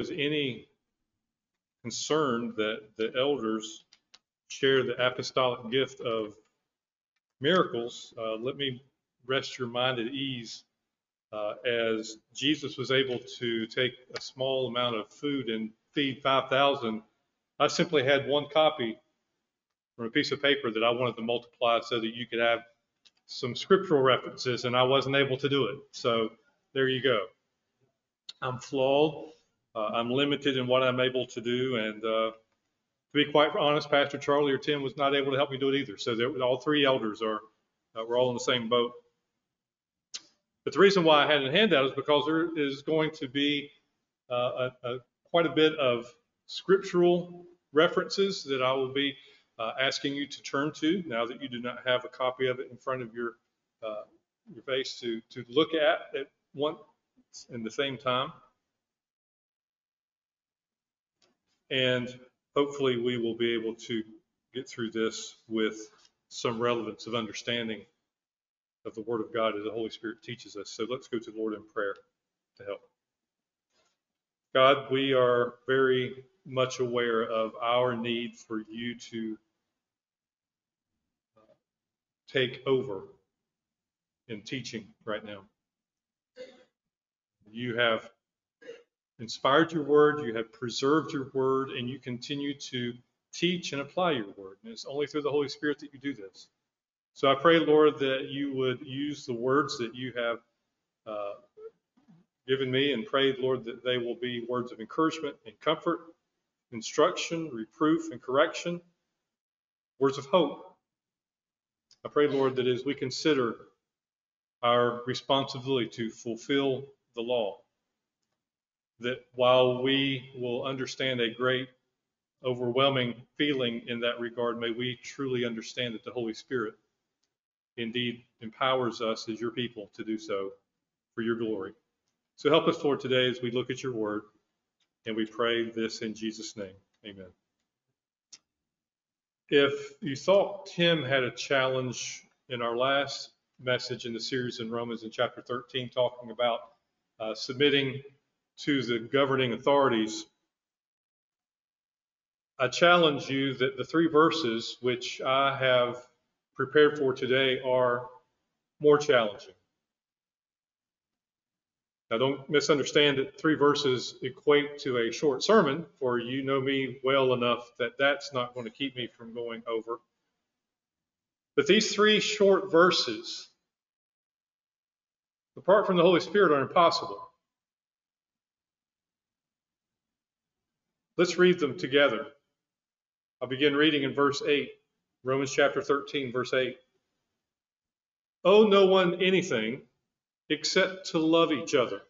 was any concern that the elders share the apostolic gift of miracles, uh, let me rest your mind at ease. Uh, as Jesus was able to take a small amount of food and feed 5,000, I simply had one copy from a piece of paper that I wanted to multiply so that you could have some scriptural references, and I wasn't able to do it. So there you go. I'm flawed. Uh, I'm limited in what I'm able to do, and uh, to be quite honest, Pastor Charlie or Tim was not able to help me do it either. So there, all three elders are uh, we're all in the same boat. But the reason why I had a handout is because there is going to be a, a, quite a bit of scriptural references that I will be uh, asking you to turn to now that you do not have a copy of it in front of your uh, your face to to look at at once in the same time. And hopefully we will be able to get through this with some relevance of understanding of the Word of God as the Holy Spirit teaches us. So let's go to the Lord in prayer to help. God, we are very much aware of our need for you to take over in teaching right now. You have inspired your word, you have preserved your word, and you continue to teach and apply your word. And it's only through the Holy Spirit that you do this. So I pray, Lord, that you would use the words that you have uh, given me and pray, Lord, that they will be words of encouragement and comfort, instruction, reproof, and correction, words of hope. I pray, Lord, that as we consider our responsibility to fulfill the law, that while we will understand a great, overwhelming feeling in that regard, may we truly understand that the Holy Spirit indeed empowers us as your people to do so for your glory. So help us, Lord, today as we look at your word, and we pray this in Jesus' name. Amen. If you thought Tim had a challenge in our last message in the series in Romans in chapter 13, talking about uh, submitting to the governing authorities, I challenge you that the three verses which I have prepared for today are more challenging. Now, don't misunderstand that three verses equate to a short sermon, for you know me well enough that that's not going to keep me from going over. But these three short verses, apart from the Holy Spirit, are impossible. Let's read them together. I'll begin reading in verse 8, Romans chapter 13, verse 8. Owe no one anything except to love each other.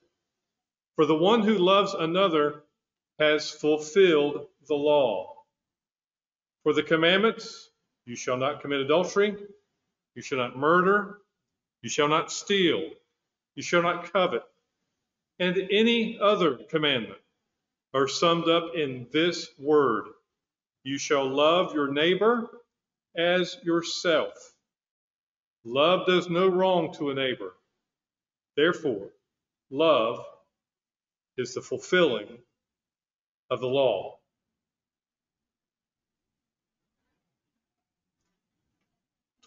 For the one who loves another has fulfilled the law. For the commandments, you shall not commit adultery, you shall not murder, you shall not steal, you shall not covet, and any other commandment are summed up in this word You shall love your neighbor as yourself. Love does no wrong to a neighbor. Therefore, love is the fulfilling of the law.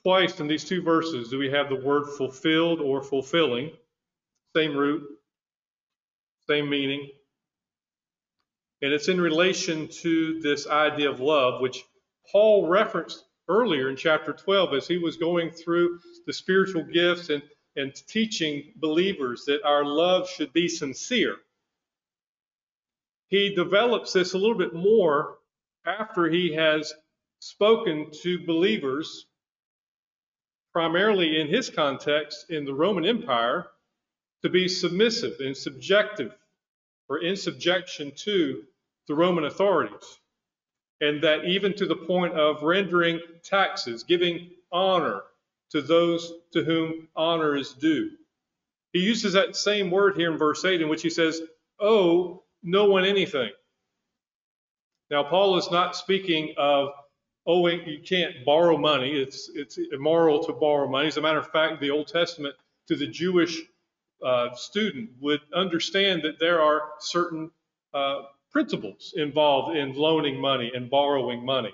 Twice in these two verses do we have the word fulfilled or fulfilling. Same root, same meaning. And it's in relation to this idea of love, which Paul referenced earlier in chapter 12 as he was going through the spiritual gifts and, and teaching believers that our love should be sincere. He develops this a little bit more after he has spoken to believers, primarily in his context in the Roman Empire, to be submissive and subjective or in subjection to the Roman authorities. And that even to the point of rendering taxes, giving honor to those to whom honor is due. He uses that same word here in verse 8, in which he says, Owe no one anything. Now, Paul is not speaking of owing, you can't borrow money. It's, it's immoral to borrow money. As a matter of fact, the Old Testament to the Jewish uh, student would understand that there are certain uh, principles involved in loaning money and borrowing money.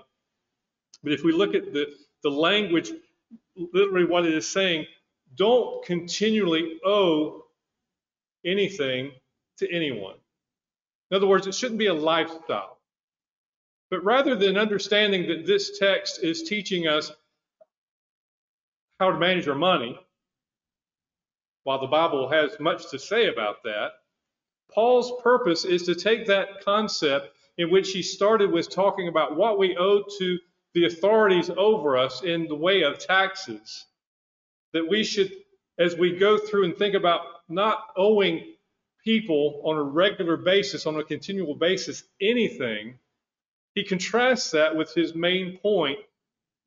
But if we look at the, the language, literally what it is saying, don't continually owe anything to anyone. In other words, it shouldn't be a lifestyle. But rather than understanding that this text is teaching us how to manage our money, while the Bible has much to say about that, Paul's purpose is to take that concept in which he started with talking about what we owe to the authorities over us in the way of taxes, that we should, as we go through and think about not owing people on a regular basis, on a continual basis, anything, he contrasts that with his main point,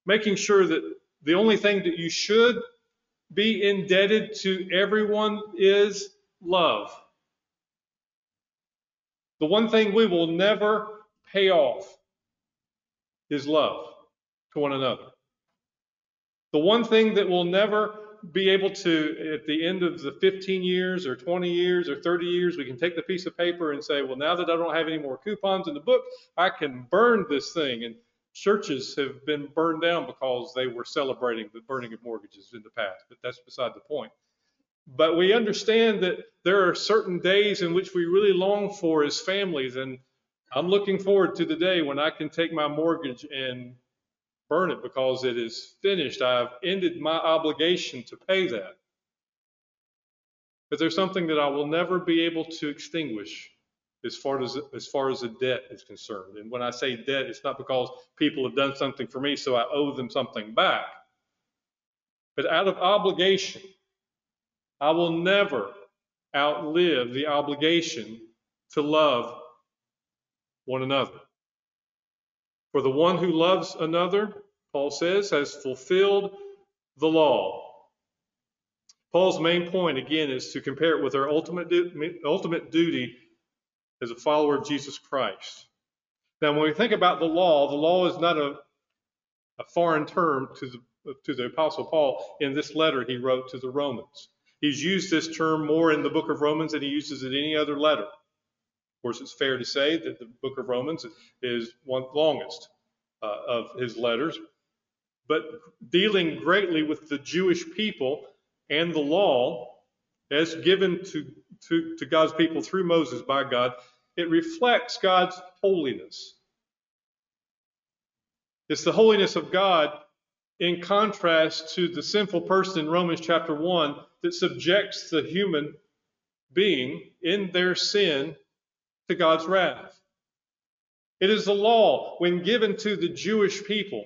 making sure that the only thing that you should be indebted to everyone is love. The one thing we will never pay off is love to one another. The one thing that we'll never be able to, at the end of the 15 years or 20 years or 30 years, we can take the piece of paper and say, well, now that I don't have any more coupons in the book, I can burn this thing. And churches have been burned down because they were celebrating the burning of mortgages in the past, but that's beside the point. But we understand that there are certain days in which we really long for as families, and I'm looking forward to the day when I can take my mortgage and burn it because it is finished. I've ended my obligation to pay that. But there's something that I will never be able to extinguish as far as as far as a debt is concerned. And when I say debt, it's not because people have done something for me, so I owe them something back. But out of obligation, I will never outlive the obligation to love one another. For the one who loves another, Paul says, has fulfilled the law. Paul's main point, again, is to compare it with our ultimate, du- ultimate duty as a follower of Jesus Christ. Now, when we think about the law, the law is not a, a foreign term to the, to the Apostle Paul in this letter he wrote to the Romans. He's used this term more in the book of Romans than he uses it in any other letter. Of course, it's fair to say that the book of Romans is one longest uh, of his letters, but dealing greatly with the Jewish people and the law as given to, to, to God's people through Moses by God, it reflects God's holiness. It's the holiness of God in contrast to the sinful person in Romans chapter 1 that subjects the human being in their sin to God's wrath. It is the law, when given to the Jewish people,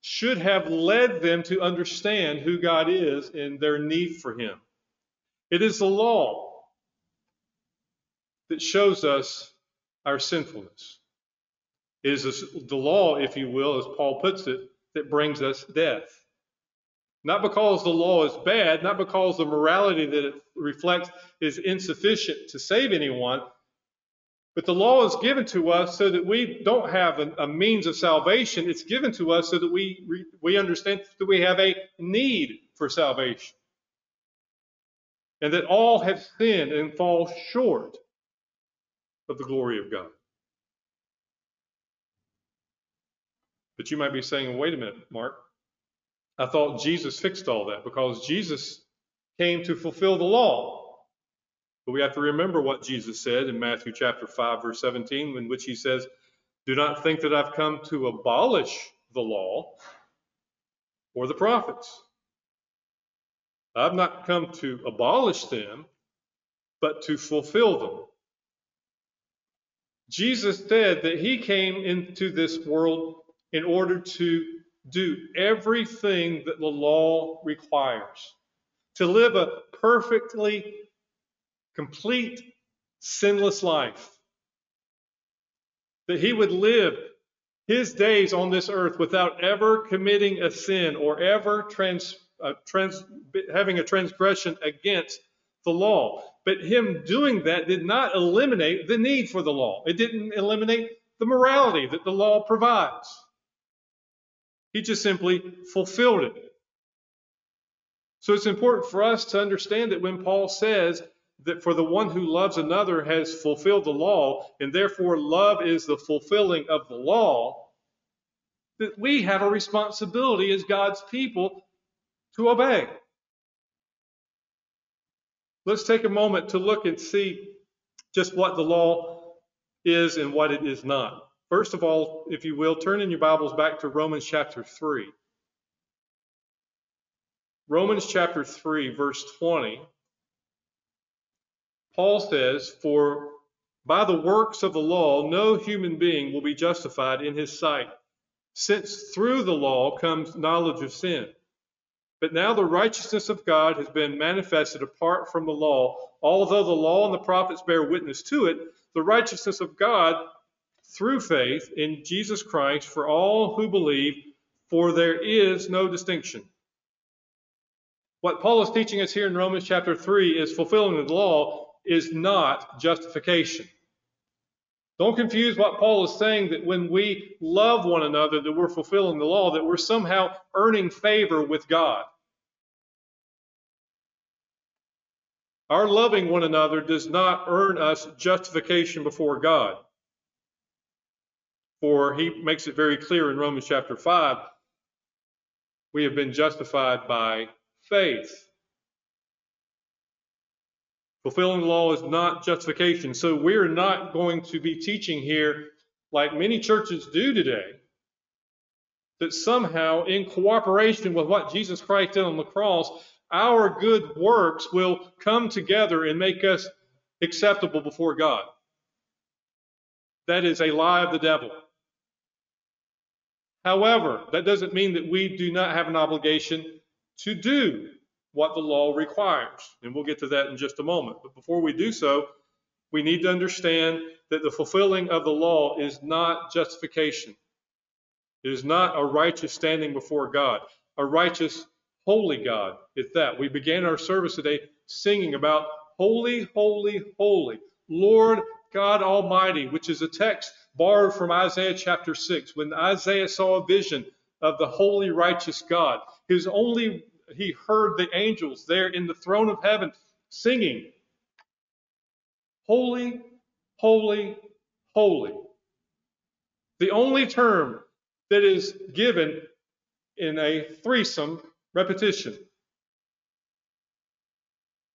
should have led them to understand who God is and their need for Him. It is the law that shows us our sinfulness. It is the law, if you will, as Paul puts it, that brings us death. Not because the law is bad, not because the morality that it reflects is insufficient to save anyone, but the law is given to us so that we don't have a, a means of salvation. It's given to us so that we, we understand that we have a need for salvation. And that all have sinned and fall short of the glory of God. But you might be saying, wait a minute, Mark. I thought Jesus fixed all that because Jesus came to fulfill the law. But we have to remember what Jesus said in Matthew chapter 5, verse 17, in which he says, Do not think that I've come to abolish the law or the prophets. I've not come to abolish them, but to fulfill them. Jesus said that he came into this world in order to do everything that the law requires, to live a perfectly complete sinless life. That he would live his days on this earth without ever committing a sin or ever trans, uh, trans, having a transgression against the law. But him doing that did not eliminate the need for the law. It didn't eliminate the morality that the law provides. He just simply fulfilled it. So it's important for us to understand that when Paul says that for the one who loves another has fulfilled the law, and therefore love is the fulfilling of the law, that we have a responsibility as God's people to obey. Let's take a moment to look and see just what the law is and what it is not. First of all, if you will, turn in your Bibles back to Romans chapter 3. Romans chapter 3, verse 20. Paul says, For by the works of the law, no human being will be justified in his sight, since through the law comes knowledge of sin. But now the righteousness of God has been manifested apart from the law. Although the law and the prophets bear witness to it, the righteousness of God through faith in Jesus Christ for all who believe, for there is no distinction. What Paul is teaching us here in Romans chapter 3 is fulfilling the law is not justification. Don't confuse what Paul is saying that when we love one another, that we're fulfilling the law, that we're somehow earning favor with God. Our loving one another does not earn us justification before God. For he makes it very clear in Romans chapter 5 we have been justified by faith. Fulfilling the law is not justification. So we're not going to be teaching here, like many churches do today, that somehow, in cooperation with what Jesus Christ did on the cross, our good works will come together and make us acceptable before God. That is a lie of the devil. However, that doesn't mean that we do not have an obligation to do what the law requires. And we'll get to that in just a moment. But before we do so, we need to understand that the fulfilling of the law is not justification. It is not a righteous standing before God, a righteous, holy God. It's that. We began our service today singing about holy, holy, holy, Lord God Almighty, which is a text borrowed from Isaiah chapter 6. When Isaiah saw a vision of the holy, righteous God, his only he heard the angels there in the throne of heaven singing, Holy, holy, holy. The only term that is given in a threesome repetition.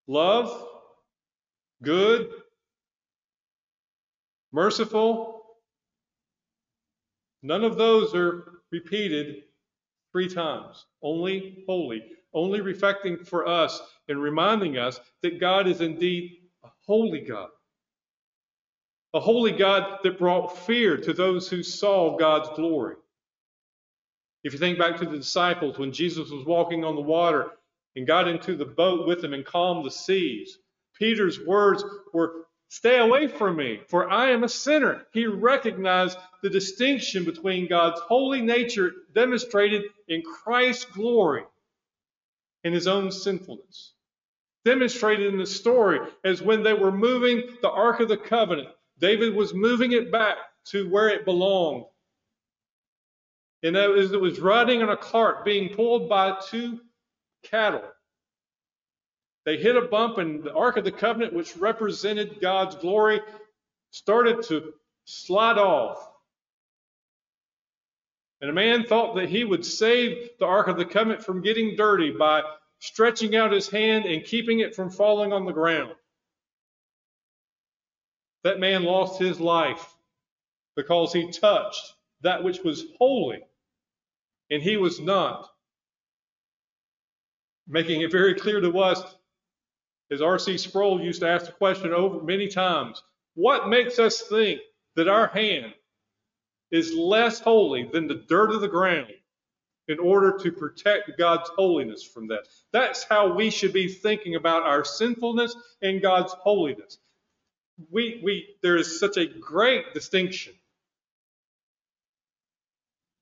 Love, good, merciful, None of those are repeated three times. Only holy, only reflecting for us and reminding us that God is indeed a holy God. A holy God that brought fear to those who saw God's glory. If you think back to the disciples when Jesus was walking on the water and got into the boat with them and calmed the seas, Peter's words were Stay away from me, for I am a sinner. He recognized the distinction between God's holy nature demonstrated in Christ's glory and his own sinfulness. Demonstrated in the story as when they were moving the Ark of the Covenant, David was moving it back to where it belonged. And as it was riding on a cart being pulled by two cattle. They hit a bump, and the Ark of the Covenant, which represented God's glory, started to slide off. And a man thought that he would save the Ark of the Covenant from getting dirty by stretching out his hand and keeping it from falling on the ground. That man lost his life because he touched that which was holy, and he was not. Making it very clear to us as R.C. Sproul used to ask the question over many times, what makes us think that our hand is less holy than the dirt of the ground in order to protect God's holiness from that? That's how we should be thinking about our sinfulness and God's holiness. We, we, there is such a great distinction.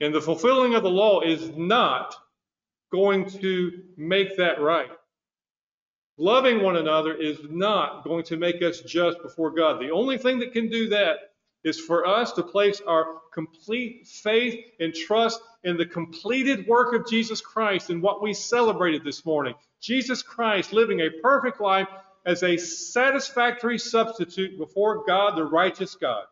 And the fulfilling of the law is not going to make that right. Loving one another is not going to make us just before God. The only thing that can do that is for us to place our complete faith and trust in the completed work of Jesus Christ and what we celebrated this morning. Jesus Christ living a perfect life, as a satisfactory substitute before God, the righteous God,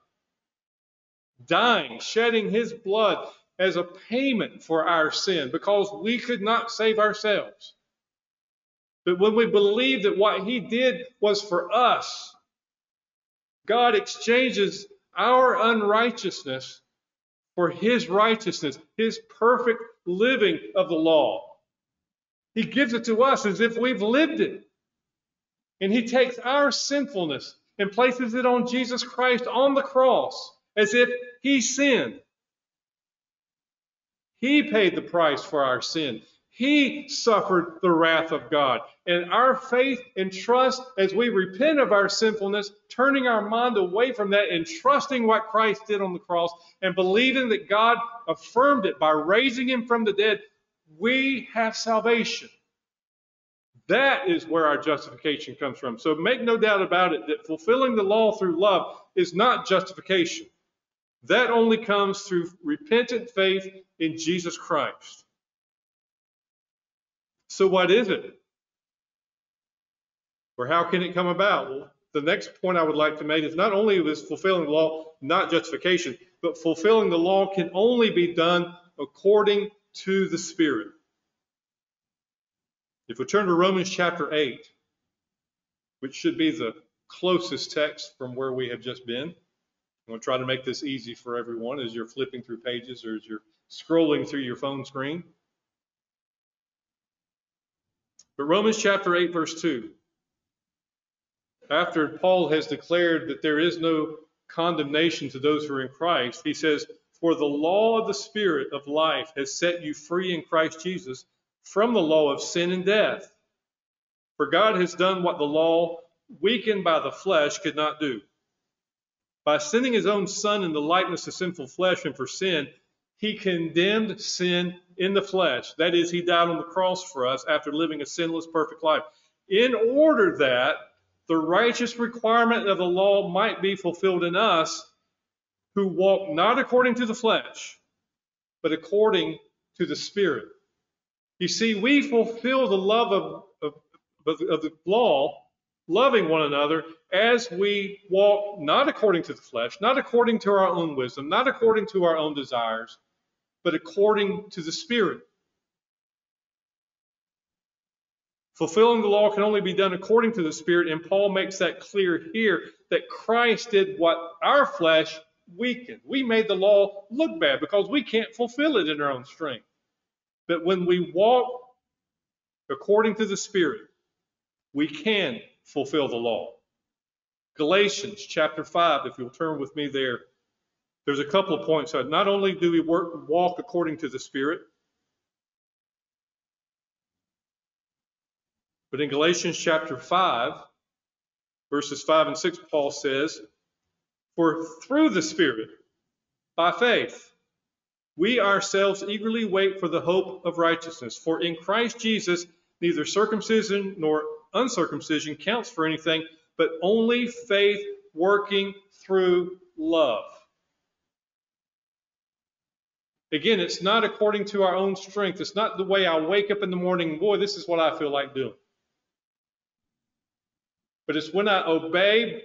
dying, shedding his blood as a payment for our sin because we could not save ourselves. But when we believe that what he did was for us, God exchanges our unrighteousness for his righteousness, his perfect living of the law. He gives it to us as if we've lived it. And he takes our sinfulness and places it on Jesus Christ on the cross as if he sinned. He paid the price for our sin. He suffered the wrath of God. And our faith and trust as we repent of our sinfulness, turning our mind away from that and trusting what Christ did on the cross and believing that God affirmed it by raising him from the dead, we have salvation. That is where our justification comes from. So make no doubt about it that fulfilling the law through love is not justification. That only comes through repentant faith in Jesus Christ. So, what is it? Or how can it come about? Well, the next point I would like to make is not only is fulfilling the law not justification, but fulfilling the law can only be done according to the Spirit. If we turn to Romans chapter 8, which should be the closest text from where we have just been, I'm going to try to make this easy for everyone as you're flipping through pages or as you're scrolling through your phone screen. But Romans chapter 8, verse 2. After Paul has declared that there is no condemnation to those who are in Christ, he says, For the law of the Spirit of life has set you free in Christ Jesus from the law of sin and death. For God has done what the law, weakened by the flesh, could not do. By sending his own Son in the likeness of sinful flesh and for sin, he condemned sin in the flesh. That is, he died on the cross for us after living a sinless, perfect life. In order that the righteous requirement of the law might be fulfilled in us who walk not according to the flesh, but according to the Spirit. You see, we fulfill the love of, of, of the law, loving one another, as we walk not according to the flesh, not according to our own wisdom, not according to our own desires, but according to the Spirit. Fulfilling the law can only be done according to the Spirit, and Paul makes that clear here that Christ did what our flesh weakened. We made the law look bad because we can't fulfill it in our own strength. But when we walk according to the Spirit, we can fulfill the law. Galatians chapter 5, if you'll turn with me there, there's a couple of points. Uh, not only do we work, walk according to the Spirit, but in Galatians chapter 5, verses 5 and 6, Paul says, For through the Spirit, by faith, we ourselves eagerly wait for the hope of righteousness. For in Christ Jesus, neither circumcision nor uncircumcision counts for anything, but only faith working through love. Again, it's not according to our own strength. It's not the way I wake up in the morning, boy, this is what I feel like doing. But it's when I obey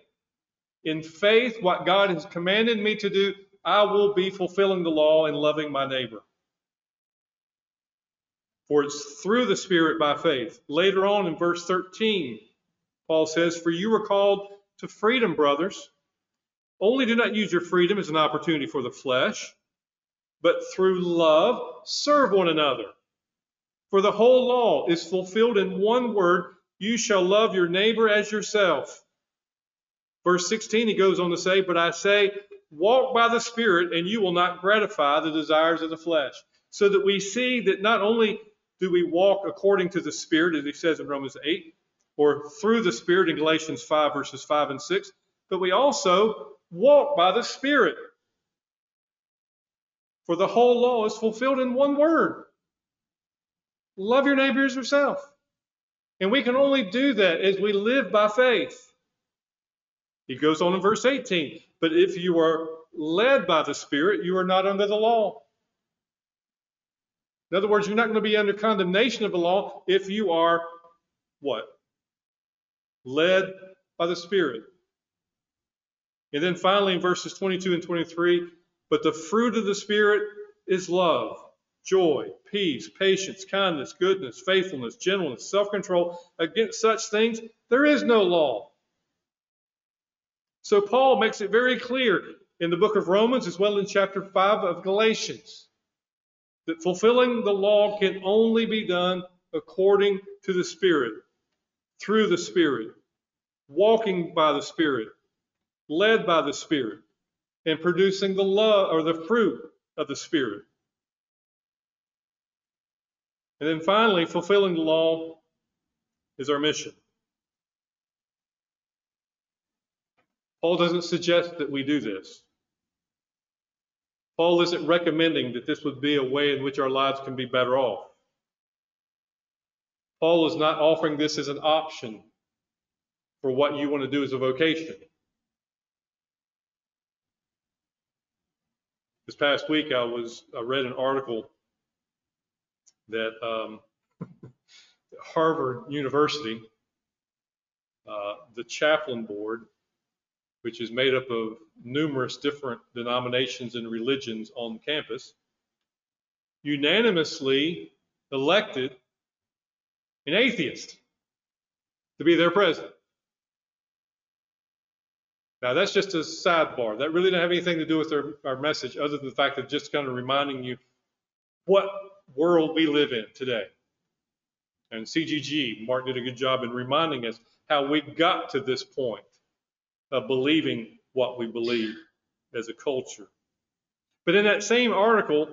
in faith what God has commanded me to do, I will be fulfilling the law and loving my neighbor. For it's through the Spirit by faith. Later on in verse 13, Paul says, For you were called to freedom, brothers. Only do not use your freedom as an opportunity for the flesh but through love serve one another. For the whole law is fulfilled in one word you shall love your neighbor as yourself. Verse 16, he goes on to say, But I say, walk by the Spirit, and you will not gratify the desires of the flesh. So that we see that not only do we walk according to the Spirit, as he says in Romans 8, or through the Spirit in Galatians 5, verses 5 and 6, but we also walk by the Spirit. For the whole law is fulfilled in one word love your neighbor as yourself. And we can only do that as we live by faith. He goes on in verse 18, but if you are led by the Spirit, you are not under the law. In other words, you're not going to be under condemnation of the law if you are what? led by the Spirit. And then finally in verses 22 and 23, but the fruit of the Spirit is love, joy, peace, patience, kindness, goodness, faithfulness, gentleness, self control. Against such things, there is no law. So Paul makes it very clear in the book of Romans as well in chapter 5 of Galatians that fulfilling the law can only be done according to the Spirit, through the Spirit, walking by the Spirit, led by the Spirit, and producing the love or the fruit of the Spirit. And then finally, fulfilling the law is our mission. Paul doesn't suggest that we do this. Paul isn't recommending that this would be a way in which our lives can be better off. Paul is not offering this as an option for what you want to do as a vocation. This past week, I was I read an article that um, Harvard University, uh, the chaplain board, which is made up of numerous different denominations and religions on campus, unanimously elected an atheist to be their president. Now, that's just a sidebar. That really doesn't have anything to do with our, our message, other than the fact of just kind of reminding you what world we live in today. And CGG, Mark did a good job in reminding us how we got to this point of believing what we believe as a culture. But in that same article,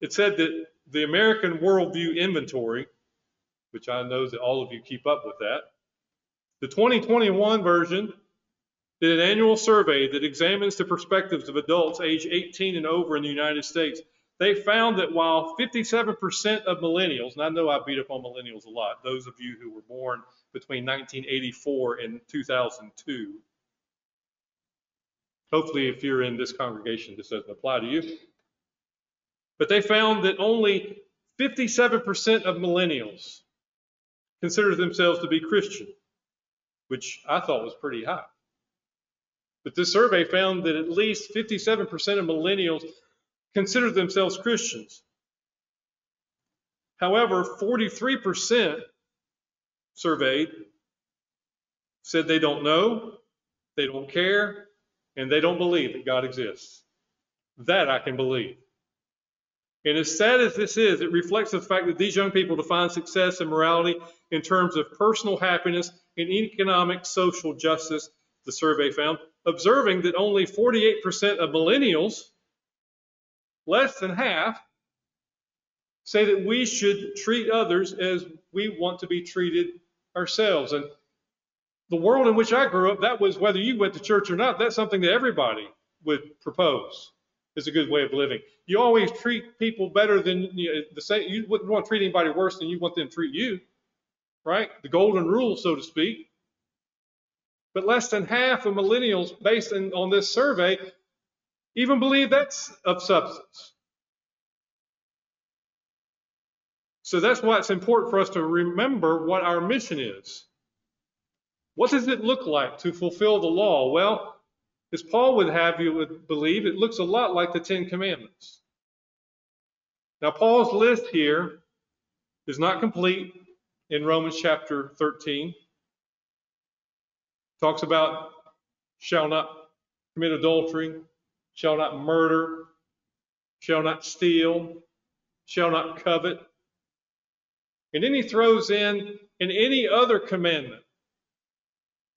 it said that the American Worldview Inventory, which I know that all of you keep up with that, the 2021 version did an annual survey that examines the perspectives of adults age 18 and over in the United States. They found that while 57% of millennials, and I know I beat up on millennials a lot, those of you who were born between 1984 and 2002, hopefully if you're in this congregation, this doesn't apply to you. But they found that only 57% of millennials consider themselves to be Christian, which I thought was pretty high. But this survey found that at least 57% of millennials consider themselves Christians. However, 43% surveyed said they don't know, they don't care, and they don't believe that God exists. That I can believe. And as sad as this is, it reflects the fact that these young people define success and morality in terms of personal happiness and economic social justice, the survey found, observing that only 48% of millennials, less than half, say that we should treat others as we want to be treated ourselves. And the world in which I grew up, that was whether you went to church or not, that's something that everybody would propose is a good way of living. You always treat people better than you know, the same. You wouldn't want to treat anybody worse than you want them to treat you, right? The golden rule, so to speak. But less than half of millennials, based on this survey, even believe that's of substance. So that's why it's important for us to remember what our mission is. What does it look like to fulfill the law? Well, as Paul would have you would believe, it looks a lot like the Ten Commandments. Now, Paul's list here is not complete in Romans chapter 13 talks about shall not commit adultery, shall not murder, shall not steal, shall not covet. And then he throws in in any other commandment,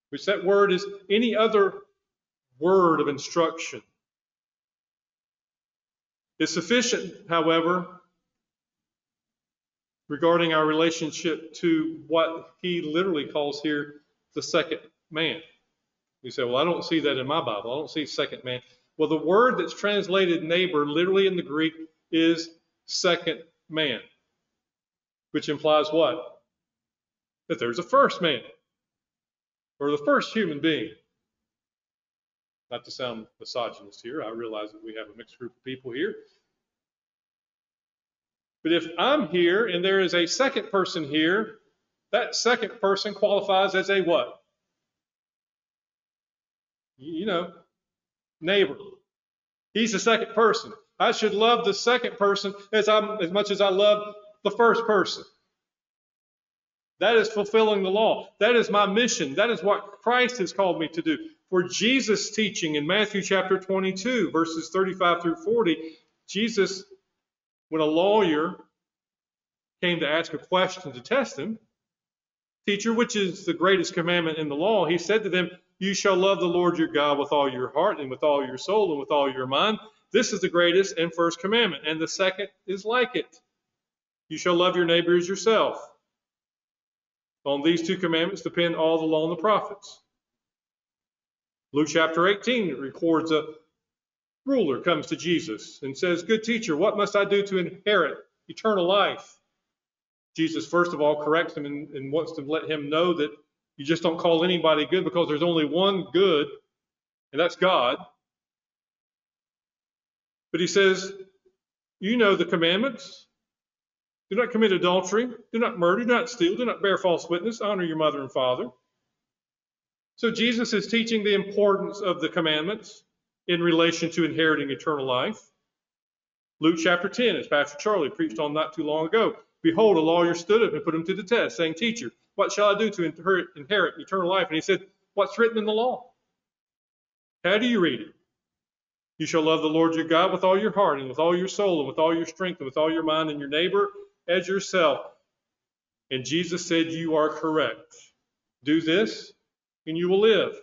which that word is any other word of instruction. It's sufficient, however, regarding our relationship to what he literally calls here the second man. You say, well, I don't see that in my Bible. I don't see second man. Well, the word that's translated neighbor literally in the Greek is second man, which implies what? That there's a first man or the first human being. Not to sound misogynist here, I realize that we have a mixed group of people here. But if I'm here and there is a second person here, That second person qualifies as a what? You know, neighbor. He's the second person. I should love the second person as as much as I love the first person. That is fulfilling the law. That is my mission. That is what Christ has called me to do. For Jesus' teaching in Matthew chapter 22, verses 35 through 40, Jesus, when a lawyer came to ask a question to test him, Teacher, which is the greatest commandment in the law? He said to them, You shall love the Lord your God with all your heart and with all your soul and with all your mind. This is the greatest and first commandment. And the second is like it. You shall love your neighbor as yourself. On these two commandments depend all the law and the prophets. Luke chapter 18 records a ruler comes to Jesus and says, Good teacher, what must I do to inherit eternal life? Jesus, first of all, corrects him and, and wants to let him know that you just don't call anybody good because there's only one good, and that's God. But he says, You know the commandments. Do not commit adultery. Do not murder. Do not steal. Do not bear false witness. Honor your mother and father. So Jesus is teaching the importance of the commandments in relation to inheriting eternal life. Luke chapter 10, as Pastor Charlie preached on not too long ago, Behold, a lawyer stood up and put him to the test, saying, Teacher, what shall I do to inherit, inherit eternal life? And he said, What's written in the law? How do you read it? You shall love the Lord your God with all your heart and with all your soul and with all your strength and with all your mind and your neighbor as yourself. And Jesus said, You are correct. Do this and you will live.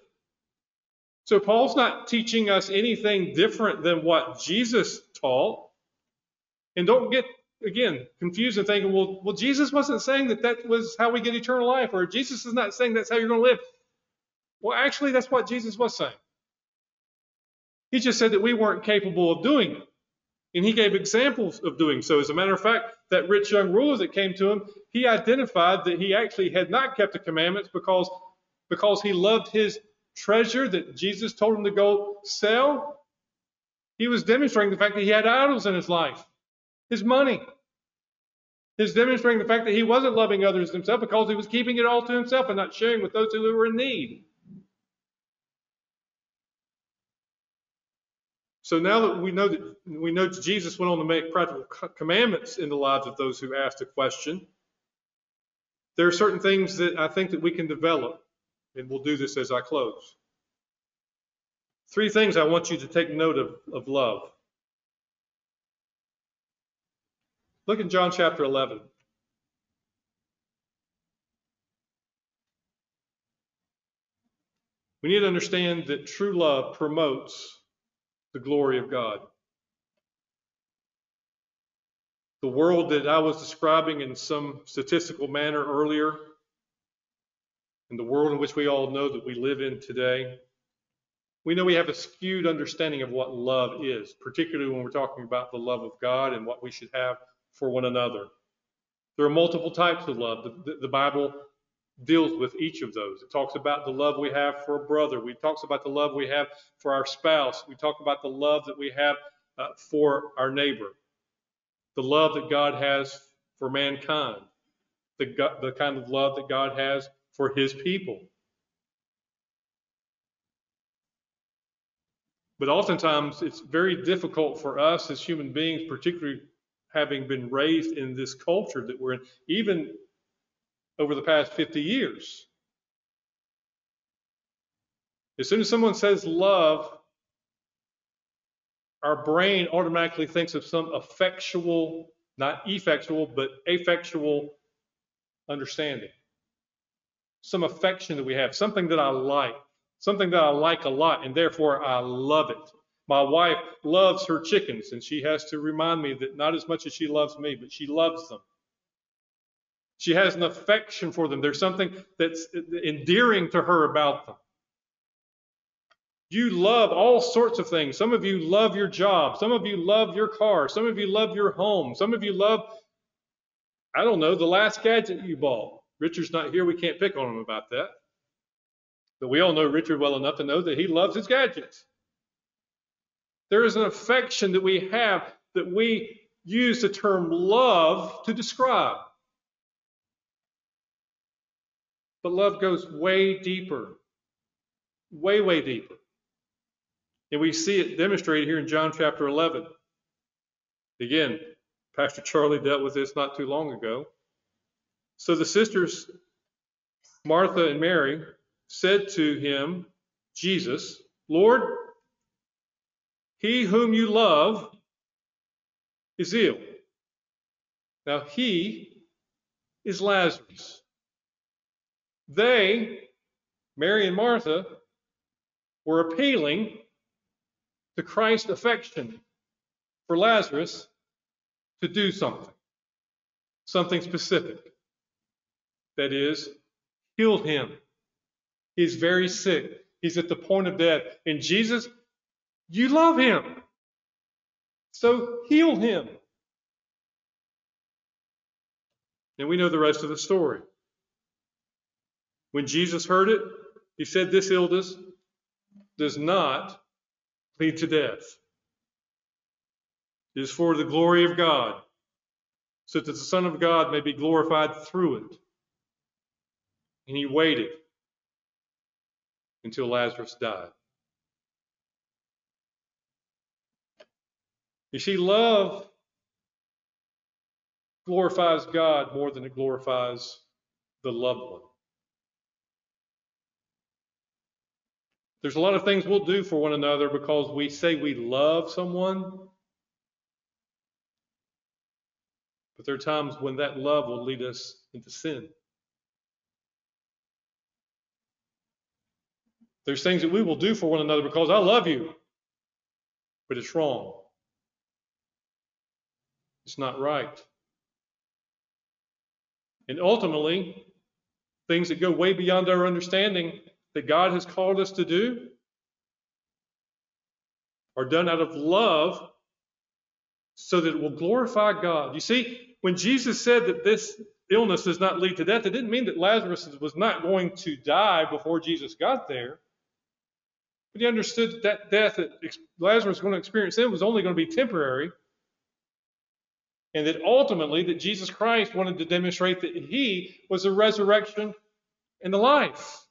So Paul's not teaching us anything different than what Jesus taught. And don't get again, confused and thinking, well, well, Jesus wasn't saying that that was how we get eternal life, or Jesus is not saying that's how you're going to live. Well, actually, that's what Jesus was saying. He just said that we weren't capable of doing it. And he gave examples of doing so. As a matter of fact, that rich young ruler that came to him, he identified that he actually had not kept the commandments because, because he loved his treasure that Jesus told him to go sell. He was demonstrating the fact that he had idols in his life his money. His demonstrating the fact that he wasn't loving others himself because he was keeping it all to himself and not sharing with those who were in need. So now that we know that we know that Jesus went on to make practical commandments in the lives of those who asked a question, there are certain things that I think that we can develop, and we'll do this as I close. Three things I want you to take note of of love. Look in John chapter 11. We need to understand that true love promotes the glory of God. The world that I was describing in some statistical manner earlier, and the world in which we all know that we live in today, we know we have a skewed understanding of what love is, particularly when we're talking about the love of God and what we should have for one another. There are multiple types of love. The, the, the, Bible deals with each of those. It talks about the love we have for a brother. We talks about the love we have for our spouse. We talk about the love that we have uh, for our neighbor. The love that God has for mankind. The, the kind of love that God has for his people. But oftentimes, it's very difficult for us as human beings, particularly having been raised in this culture that we're in, even over the past 50 years. As soon as someone says love, our brain automatically thinks of some effectual, not effectual, but affectual understanding. Some affection that we have, something that I like, something that I like a lot, and therefore I love it. My wife loves her chickens, and she has to remind me that not as much as she loves me, but she loves them. She has an affection for them. There's something that's endearing to her about them. You love all sorts of things. Some of you love your job. Some of you love your car. Some of you love your home. Some of you love, I don't know, the last gadget you bought. Richard's not here. We can't pick on him about that. But we all know Richard well enough to know that he loves his gadgets. There is an affection that we have that we use the term love to describe. But love goes way deeper. Way, way deeper. And we see it demonstrated here in John chapter 11. Again, Pastor Charlie dealt with this not too long ago. So the sisters, Martha and Mary, said to him, Jesus, Lord, he whom you love is ill. Now, he is Lazarus. They, Mary and Martha, were appealing to Christ's affection for Lazarus to do something, something specific. That is, heal him. He's very sick. He's at the point of death. And Jesus, you love him. So heal him. And we know the rest of the story. When Jesus heard it, he said, This illness does not lead to death. It is for the glory of God, so that the Son of God may be glorified through it. And he waited until Lazarus died. You see, love glorifies God more than it glorifies the loved one. There's a lot of things we'll do for one another because we say we love someone. But there are times when that love will lead us into sin. There's things that we will do for one another because I love you, but it's wrong. It's not right. And ultimately, things that go way beyond our understanding that God has called us to do are done out of love so that it will glorify God. You see, when Jesus said that this illness does not lead to death, it didn't mean that Lazarus was not going to die before Jesus got there. But he understood that, that death that Lazarus was going to experience then was only going to be temporary and that ultimately that Jesus Christ wanted to demonstrate that he was the resurrection and the life.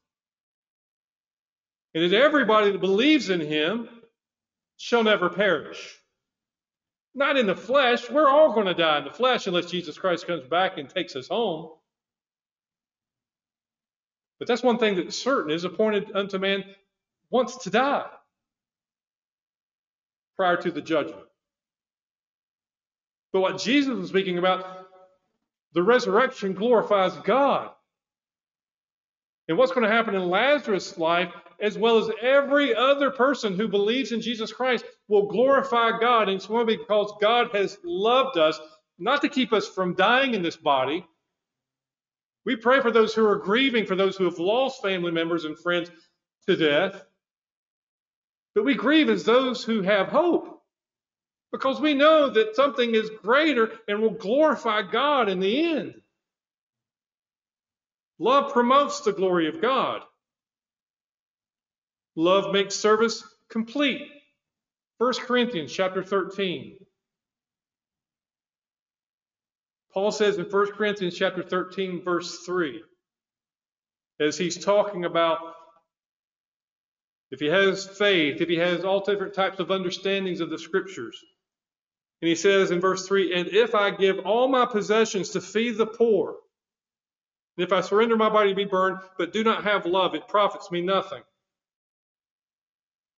And that everybody that believes in him shall never perish. Not in the flesh. We're all going to die in the flesh unless Jesus Christ comes back and takes us home. But that's one thing that's certain is appointed unto man once to die prior to the judgment. But what Jesus was speaking about, the resurrection glorifies God. And what's going to happen in Lazarus' life, as well as every other person who believes in Jesus Christ, will glorify God. And it's one because God has loved us, not to keep us from dying in this body. We pray for those who are grieving, for those who have lost family members and friends to death. But we grieve as those who have hope because we know that something is greater and will glorify God in the end. Love promotes the glory of God. Love makes service complete. 1 Corinthians chapter 13. Paul says in 1 Corinthians chapter 13 verse 3 as he's talking about if he has faith, if he has all different types of understandings of the scriptures, and he says in verse 3 And if I give all my possessions to feed the poor, and if I surrender my body to be burned, but do not have love, it profits me nothing.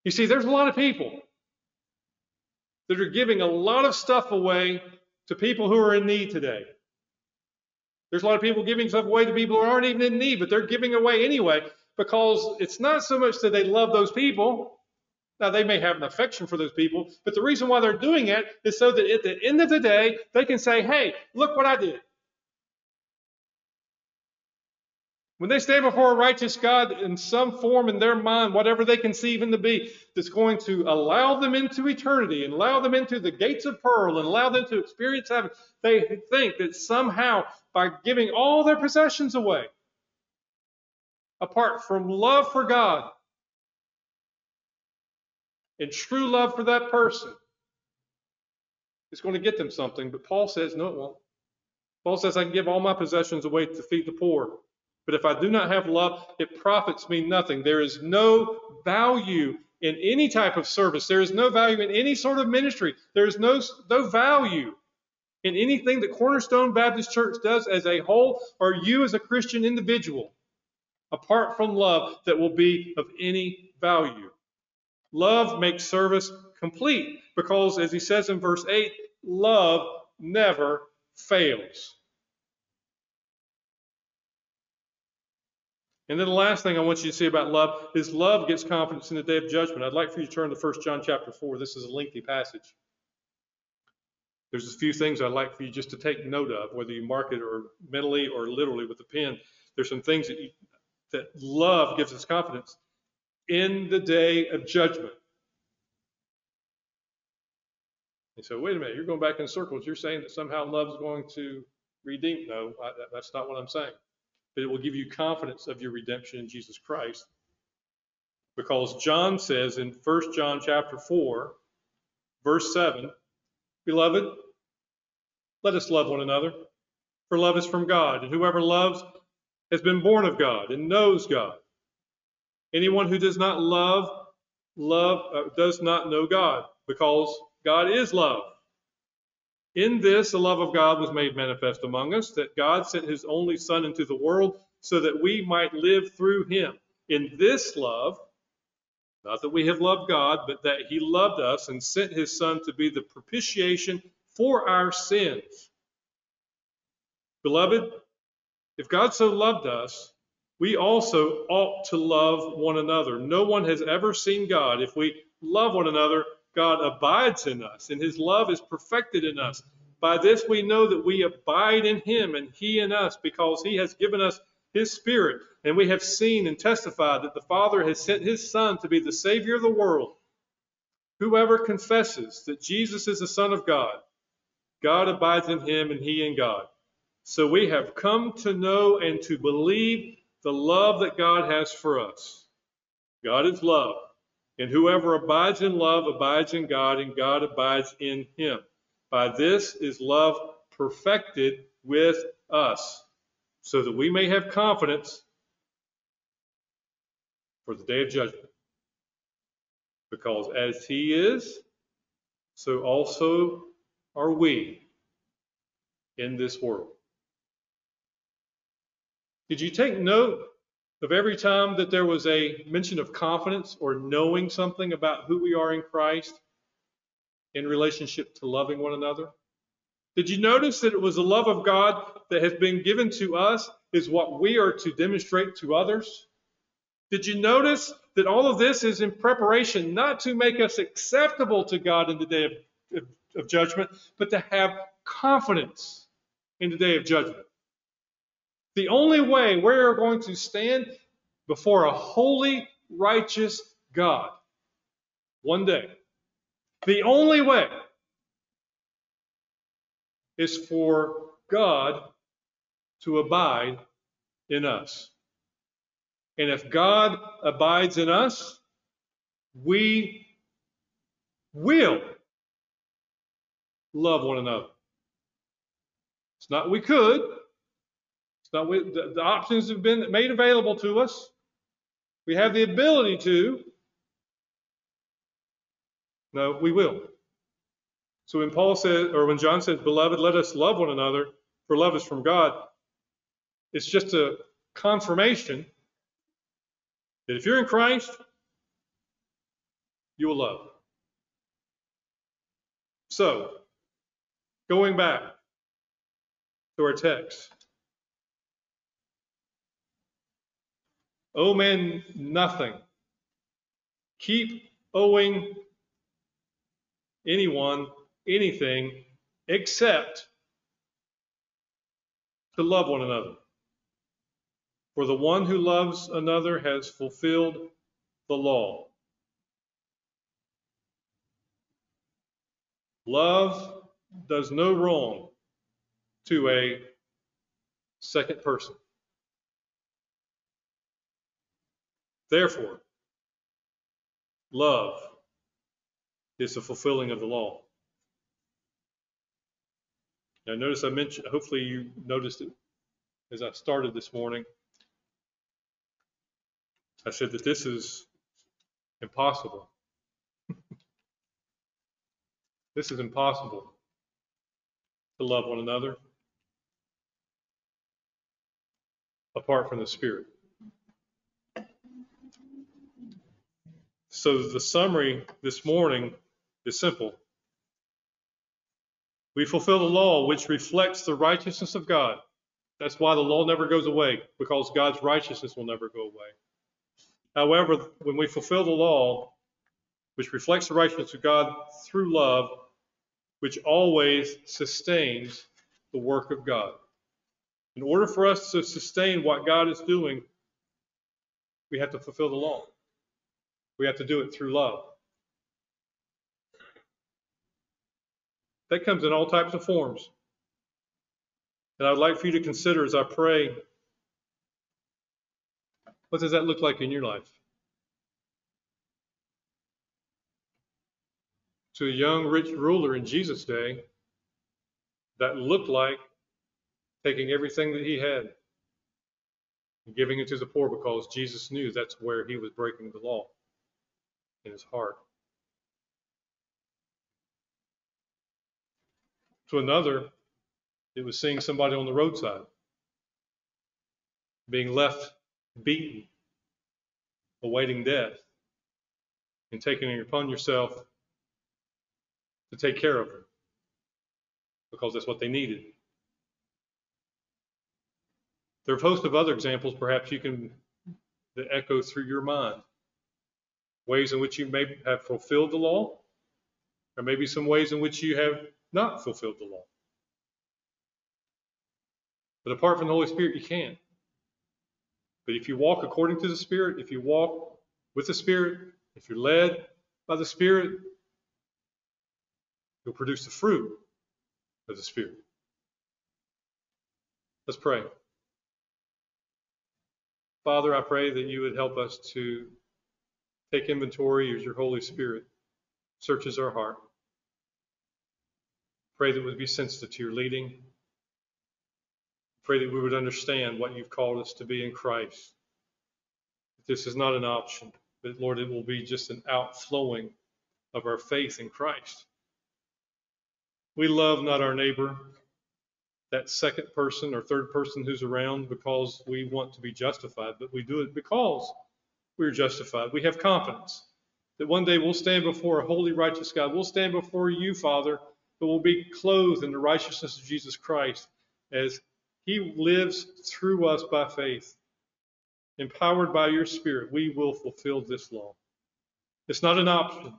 You see, there's a lot of people that are giving a lot of stuff away to people who are in need today. There's a lot of people giving stuff away to people who aren't even in need, but they're giving away anyway because it's not so much that they love those people, now, they may have an affection for those people, but the reason why they're doing it is so that at the end of the day, they can say, hey, look what I did. When they stand before a righteous God in some form in their mind, whatever they conceive him to be, that's going to allow them into eternity and allow them into the gates of pearl and allow them to experience heaven, they think that somehow by giving all their possessions away, apart from love for God, and true love for that person is going to get them something. But Paul says, no, it won't. Paul says, I can give all my possessions away to feed the poor. But if I do not have love, it profits me nothing. There is no value in any type of service. There is no value in any sort of ministry. There is no, no value in anything that Cornerstone Baptist Church does as a whole or you as a Christian individual apart from love that will be of any value. Love makes service complete because, as he says in verse 8, love never fails. And then the last thing I want you to see about love is love gets confidence in the day of judgment. I'd like for you to turn to 1 John chapter 4. This is a lengthy passage. There's a few things I'd like for you just to take note of, whether you mark it or mentally or literally with a pen. There's some things that, you, that love gives us confidence in the day of judgment. He said, wait a minute, you're going back in circles. You're saying that somehow love is going to redeem. No, I, that's not what I'm saying but it will give you confidence of your redemption in Jesus Christ. Because John says in 1 John chapter 4, verse 7, Beloved, let us love one another, for love is from God, and whoever loves has been born of God and knows God. Anyone who does not love, love uh, does not know God, because God is love. In this, the love of God was made manifest among us, that God sent his only Son into the world so that we might live through him. In this love, not that we have loved God, but that he loved us and sent his Son to be the propitiation for our sins. Beloved, if God so loved us, we also ought to love one another. No one has ever seen God. If we love one another, God abides in us, and his love is perfected in us. By this we know that we abide in him and he in us, because he has given us his Spirit. And we have seen and testified that the Father has sent his Son to be the Savior of the world. Whoever confesses that Jesus is the Son of God, God abides in him and he in God. So we have come to know and to believe the love that God has for us. God is love. And whoever abides in love abides in God, and God abides in him. By this is love perfected with us, so that we may have confidence for the day of judgment. Because as he is, so also are we in this world. Did you take note of every time that there was a mention of confidence or knowing something about who we are in Christ in relationship to loving one another? Did you notice that it was the love of God that has been given to us is what we are to demonstrate to others? Did you notice that all of this is in preparation not to make us acceptable to God in the day of, of, of judgment, but to have confidence in the day of judgment? The only way we are going to stand before a holy, righteous God one day, the only way is for God to abide in us. And if God abides in us, we will love one another. It's not we could, so we, the, the options have been made available to us. We have the ability to. No, we will. So when Paul says, or when John says, Beloved, let us love one another, for love is from God, it's just a confirmation that if you're in Christ, you will love. So, going back to our text, Owe men nothing. Keep owing anyone anything except to love one another. For the one who loves another has fulfilled the law. Love does no wrong to a second person. Therefore, love is the fulfilling of the law. Now, notice I mentioned, hopefully, you noticed it as I started this morning. I said that this is impossible. this is impossible to love one another apart from the Spirit. So the summary this morning is simple. We fulfill the law which reflects the righteousness of God. That's why the law never goes away, because God's righteousness will never go away. However, when we fulfill the law, which reflects the righteousness of God through love, which always sustains the work of God. In order for us to sustain what God is doing, we have to fulfill the law. We have to do it through love. That comes in all types of forms. And I'd like for you to consider as I pray what does that look like in your life? To a young rich ruler in Jesus' day, that looked like taking everything that he had and giving it to the poor because Jesus knew that's where he was breaking the law his heart. To another, it was seeing somebody on the roadside being left beaten, awaiting death, and taking it upon yourself to take care of them because that's what they needed. There are a host of other examples perhaps you can echo through your mind. Ways in which you may have fulfilled the law, or maybe some ways in which you have not fulfilled the law. But apart from the Holy Spirit, you can't. But if you walk according to the Spirit, if you walk with the Spirit, if you're led by the Spirit, you'll produce the fruit of the Spirit. Let's pray. Father, I pray that you would help us to take inventory as your Holy Spirit searches our heart. Pray that we would be sensitive to your leading. Pray that we would understand what you've called us to be in Christ. This is not an option, but Lord, it will be just an outflowing of our faith in Christ. We love not our neighbor, that second person or third person who's around because we want to be justified, but we do it because we're justified. We have confidence that one day we'll stand before a holy, righteous God. We'll stand before you, Father, but we'll be clothed in the righteousness of Jesus Christ as he lives through us by faith. Empowered by your Spirit, we will fulfill this law. It's not an option.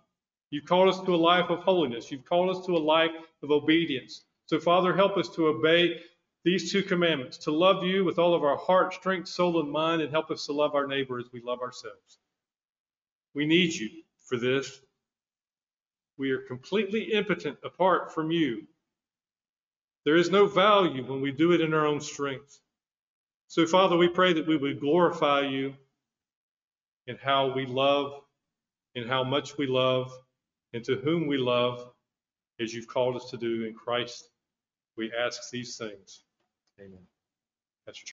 You've called us to a life of holiness. You've called us to a life of obedience. So, Father, help us to obey these two commandments to love you with all of our heart, strength, soul, and mind, and help us to love our neighbor as we love ourselves. We need you for this. We are completely impotent apart from you. There is no value when we do it in our own strength. So, Father, we pray that we would glorify you in how we love, in how much we love, and to whom we love, as you've called us to do in Christ we ask these things. Amen. That's your